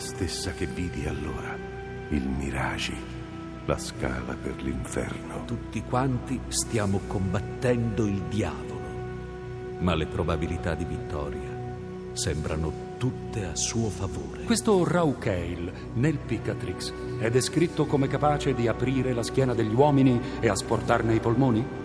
Stessa che vidi allora. Il Miragi, la scala per l'inferno. Tutti quanti stiamo combattendo il diavolo, ma le probabilità di vittoria sembrano tutte a suo favore. Questo Raukeil nel Picatrix è descritto come capace di aprire la schiena degli uomini e asportarne i polmoni?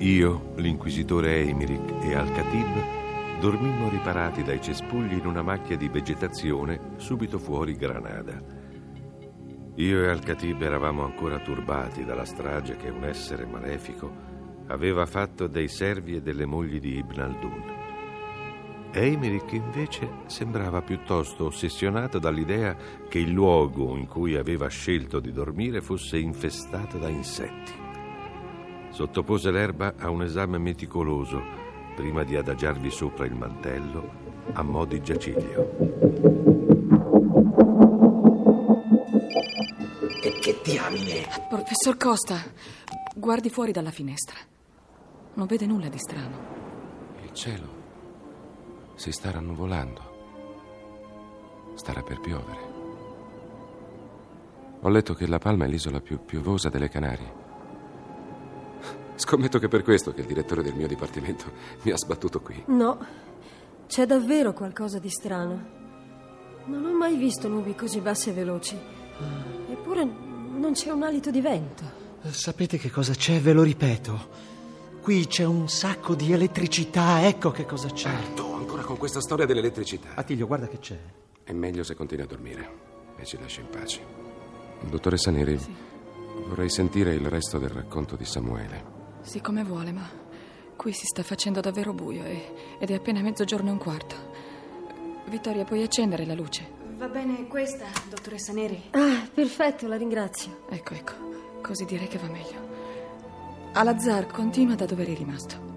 Io, l'inquisitore Eimerick e Al-Khatib dormimmo riparati dai cespugli in una macchia di vegetazione subito fuori Granada. Io e Al-Khatib eravamo ancora turbati dalla strage che un essere malefico aveva fatto dei servi e delle mogli di Ibn al-Dun. Eimerick invece sembrava piuttosto ossessionato dall'idea che il luogo in cui aveva scelto di dormire fosse infestato da insetti. Sottopose l'erba a un esame meticoloso prima di adagiarvi sopra il mantello a mo' di giaciglio. E che diamine! Professor Costa, guardi fuori dalla finestra. Non vede nulla di strano. Il cielo si sta rannuvolando. Starà per piovere. Ho letto che La Palma è l'isola più piovosa delle Canarie. Scommetto che è per questo che il direttore del mio dipartimento mi ha sbattuto qui. No, c'è davvero qualcosa di strano. Non ho mai visto nubi così basse e veloci. Eppure non c'è un alito di vento. Sapete che cosa c'è? Ve lo ripeto. Qui c'è un sacco di elettricità, ecco che cosa c'è. Certo, ancora con questa storia dell'elettricità. Attilio, guarda che c'è. È meglio se continui a dormire e ci lascia in pace. Dottoressa Neri, vorrei sentire il resto del racconto di Samuele. Sì, come vuole, ma qui si sta facendo davvero buio e- ed è appena mezzogiorno e un quarto. Vittoria, puoi accendere la luce? Va bene questa, dottoressa Neri? Ah, perfetto, la ringrazio. Ecco, ecco, così direi che va meglio. Alazar, continua da dove eri rimasto.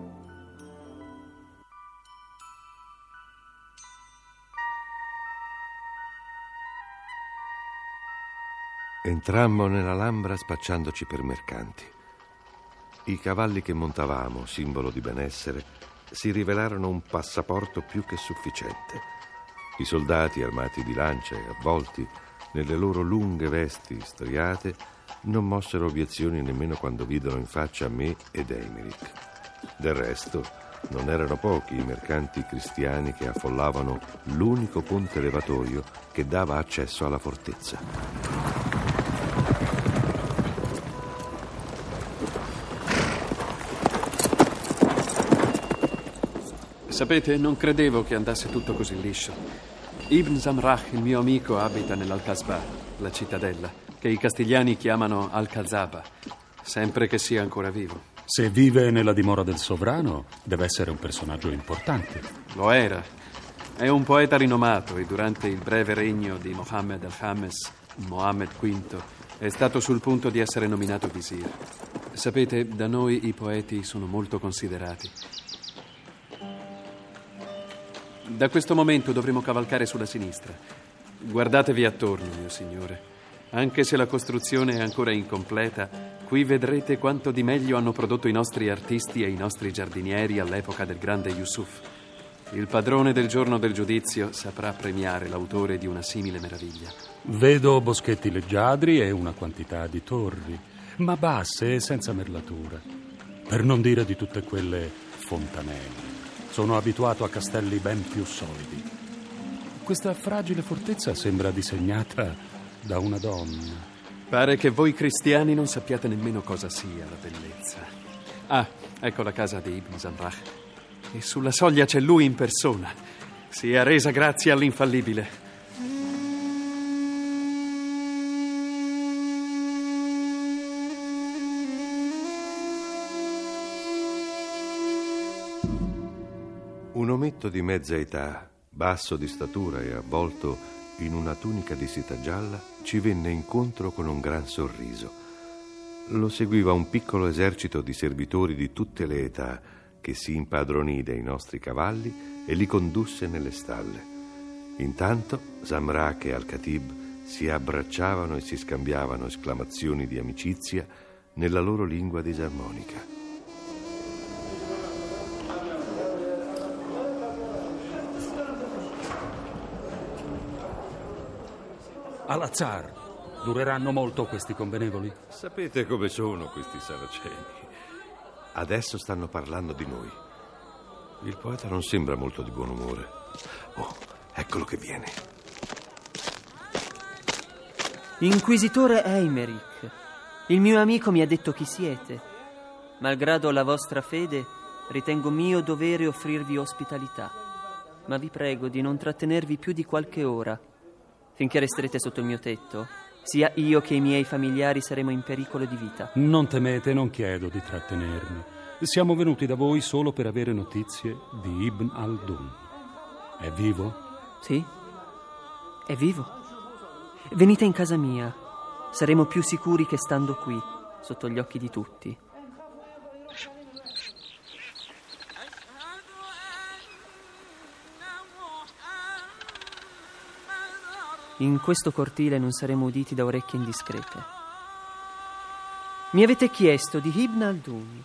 Entrammo nell'Alhambra spacciandoci per mercanti. I cavalli che montavamo, simbolo di benessere, si rivelarono un passaporto più che sufficiente. I soldati armati di lance e avvolti, nelle loro lunghe vesti striate, non mossero obiezioni nemmeno quando videro in faccia me ed Emerick. Del resto, non erano pochi i mercanti cristiani che affollavano l'unico ponte levatoio che dava accesso alla fortezza. Sapete, non credevo che andasse tutto così liscio. Ibn Zamrah, il mio amico, abita nell'Al-Kasbah, la cittadella, che i castigliani chiamano Al-Kazaba, sempre che sia ancora vivo. Se vive nella dimora del sovrano, deve essere un personaggio importante. Lo era. È un poeta rinomato e durante il breve regno di Mohammed al-Khames, Mohammed V, è stato sul punto di essere nominato visir. Sapete, da noi i poeti sono molto considerati. Da questo momento dovremo cavalcare sulla sinistra. Guardatevi attorno, mio signore. Anche se la costruzione è ancora incompleta, qui vedrete quanto di meglio hanno prodotto i nostri artisti e i nostri giardinieri all'epoca del grande Yusuf. Il padrone del giorno del giudizio saprà premiare l'autore di una simile meraviglia. Vedo boschetti leggiadri e una quantità di torri, ma basse e senza merlatura. Per non dire di tutte quelle fontanelle. Sono abituato a castelli ben più solidi. Questa fragile fortezza sembra disegnata da una donna. Pare che voi cristiani non sappiate nemmeno cosa sia la bellezza. Ah, ecco la casa di Ibn Zamrach. E sulla soglia c'è lui in persona. Sia resa grazie all'infallibile. Un ometto di mezza età, basso di statura e avvolto in una tunica di seta gialla, ci venne incontro con un gran sorriso. Lo seguiva un piccolo esercito di servitori di tutte le età che si impadronì dei nostri cavalli e li condusse nelle stalle. Intanto Zamrak e Al-Khatib si abbracciavano e si scambiavano esclamazioni di amicizia nella loro lingua disarmonica. Al-Azhar, dureranno molto questi convenevoli? Sapete come sono questi saraceni. Adesso stanno parlando di noi. Il poeta non sembra molto di buon umore. Oh, eccolo che viene. Inquisitore Eimerick, il mio amico mi ha detto chi siete. Malgrado la vostra fede, ritengo mio dovere offrirvi ospitalità. Ma vi prego di non trattenervi più di qualche ora Finché resterete sotto il mio tetto, sia io che i miei familiari saremo in pericolo di vita. Non temete, non chiedo di trattenermi. Siamo venuti da voi solo per avere notizie di Ibn al-Dun. È vivo? Sì, è vivo. Venite in casa mia. Saremo più sicuri che stando qui, sotto gli occhi di tutti. In questo cortile non saremo uditi da orecchie indiscrete. Mi avete chiesto di Ibn al-Dun.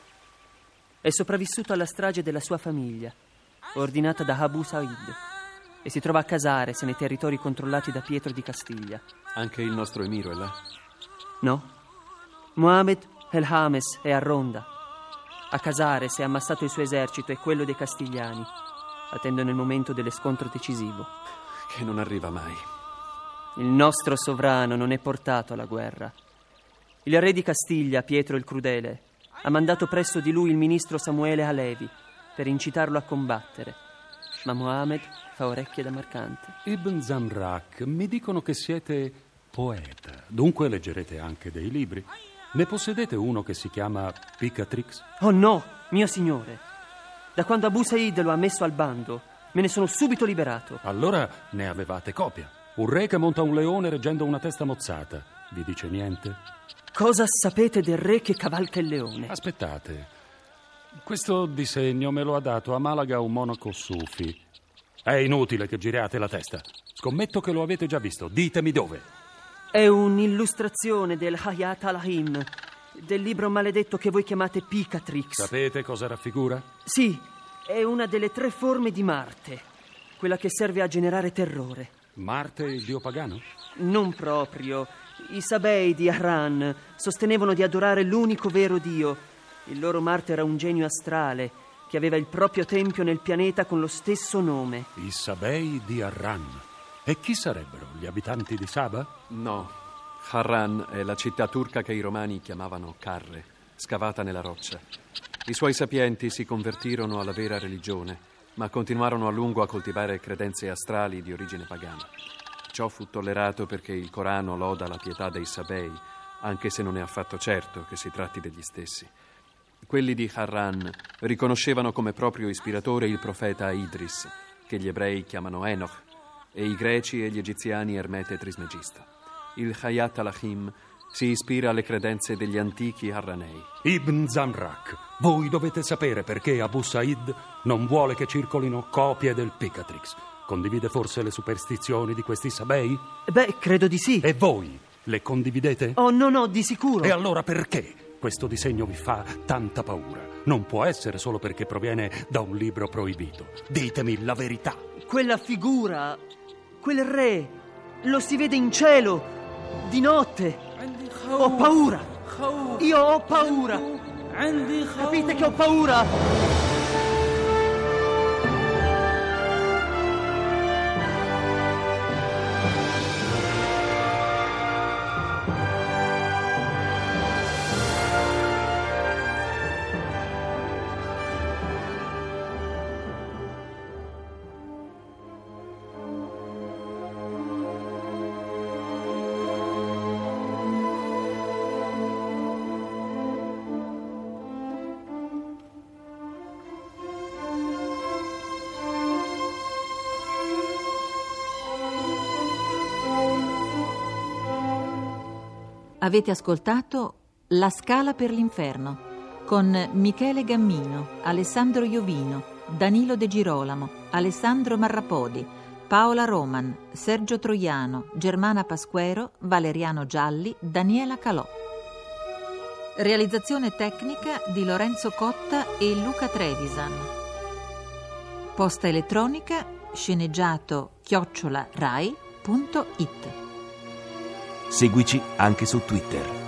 È sopravvissuto alla strage della sua famiglia, ordinata da Abu Sa'id, e si trova a Casares, nei territori controllati da Pietro di Castiglia. Anche il nostro emiro è là? No. Mohamed El Hames è a Ronda. A Casares è ammassato il suo esercito e quello dei Castigliani. Attendono il momento dello scontro decisivo. Che non arriva mai. Il nostro sovrano non è portato alla guerra. Il re di Castiglia, Pietro il Crudele, ha mandato presso di lui il ministro Samuele Alevi per incitarlo a combattere. Ma Mohammed fa orecchie da mercante. Ibn Zamrak, mi dicono che siete poeta, dunque leggerete anche dei libri. Ne possedete uno che si chiama Picatrix? Oh no, mio signore. Da quando Abu Said lo ha messo al bando, me ne sono subito liberato. Allora ne avevate copia. Un re che monta un leone reggendo una testa mozzata. Vi dice niente? Cosa sapete del re che cavalca il leone? Aspettate. Questo disegno me lo ha dato a Malaga un monaco sufi. È inutile che giriate la testa. Scommetto che lo avete già visto. Ditemi dove. È un'illustrazione del Hayat al-Him, del libro maledetto che voi chiamate Picatrix. Sapete cosa raffigura? Sì, è una delle tre forme di Marte, quella che serve a generare terrore. Marte il dio pagano? Non proprio. I Sabei di Haran sostenevano di adorare l'unico vero dio. Il loro Marte era un genio astrale che aveva il proprio tempio nel pianeta con lo stesso nome. I Sabei di Haran. E chi sarebbero? Gli abitanti di Saba? No. Harran è la città turca che i romani chiamavano Carre, scavata nella roccia. I suoi sapienti si convertirono alla vera religione ma continuarono a lungo a coltivare credenze astrali di origine pagana. Ciò fu tollerato perché il Corano loda la pietà dei Sabei, anche se non è affatto certo che si tratti degli stessi. Quelli di Harran riconoscevano come proprio ispiratore il profeta Idris, che gli ebrei chiamano Enoch, e i greci e gli egiziani Ermete Trismegisto. Il Hayat al-Achim Si ispira alle credenze degli antichi arranei. Ibn Zamrak, voi dovete sapere perché Abu Said non vuole che circolino copie del Picatrix. Condivide forse le superstizioni di questi sabei? Beh, credo di sì. E voi le condividete? Oh, no, no, di sicuro. E allora perché questo disegno vi fa tanta paura? Non può essere solo perché proviene da un libro proibito. Ditemi la verità. Quella figura, quel re, lo si vede in cielo, di notte. Ho paura. Io ho paura. Capite che ho paura? Avete ascoltato La Scala per l'Inferno con Michele Gammino, Alessandro Iovino, Danilo De Girolamo, Alessandro Marrapodi, Paola Roman, Sergio Troiano, Germana Pasquero, Valeriano Gialli, Daniela Calò. Realizzazione tecnica di Lorenzo Cotta e Luca Trevisan. Posta elettronica sceneggiato chiocciola rai.it Seguici anche su Twitter.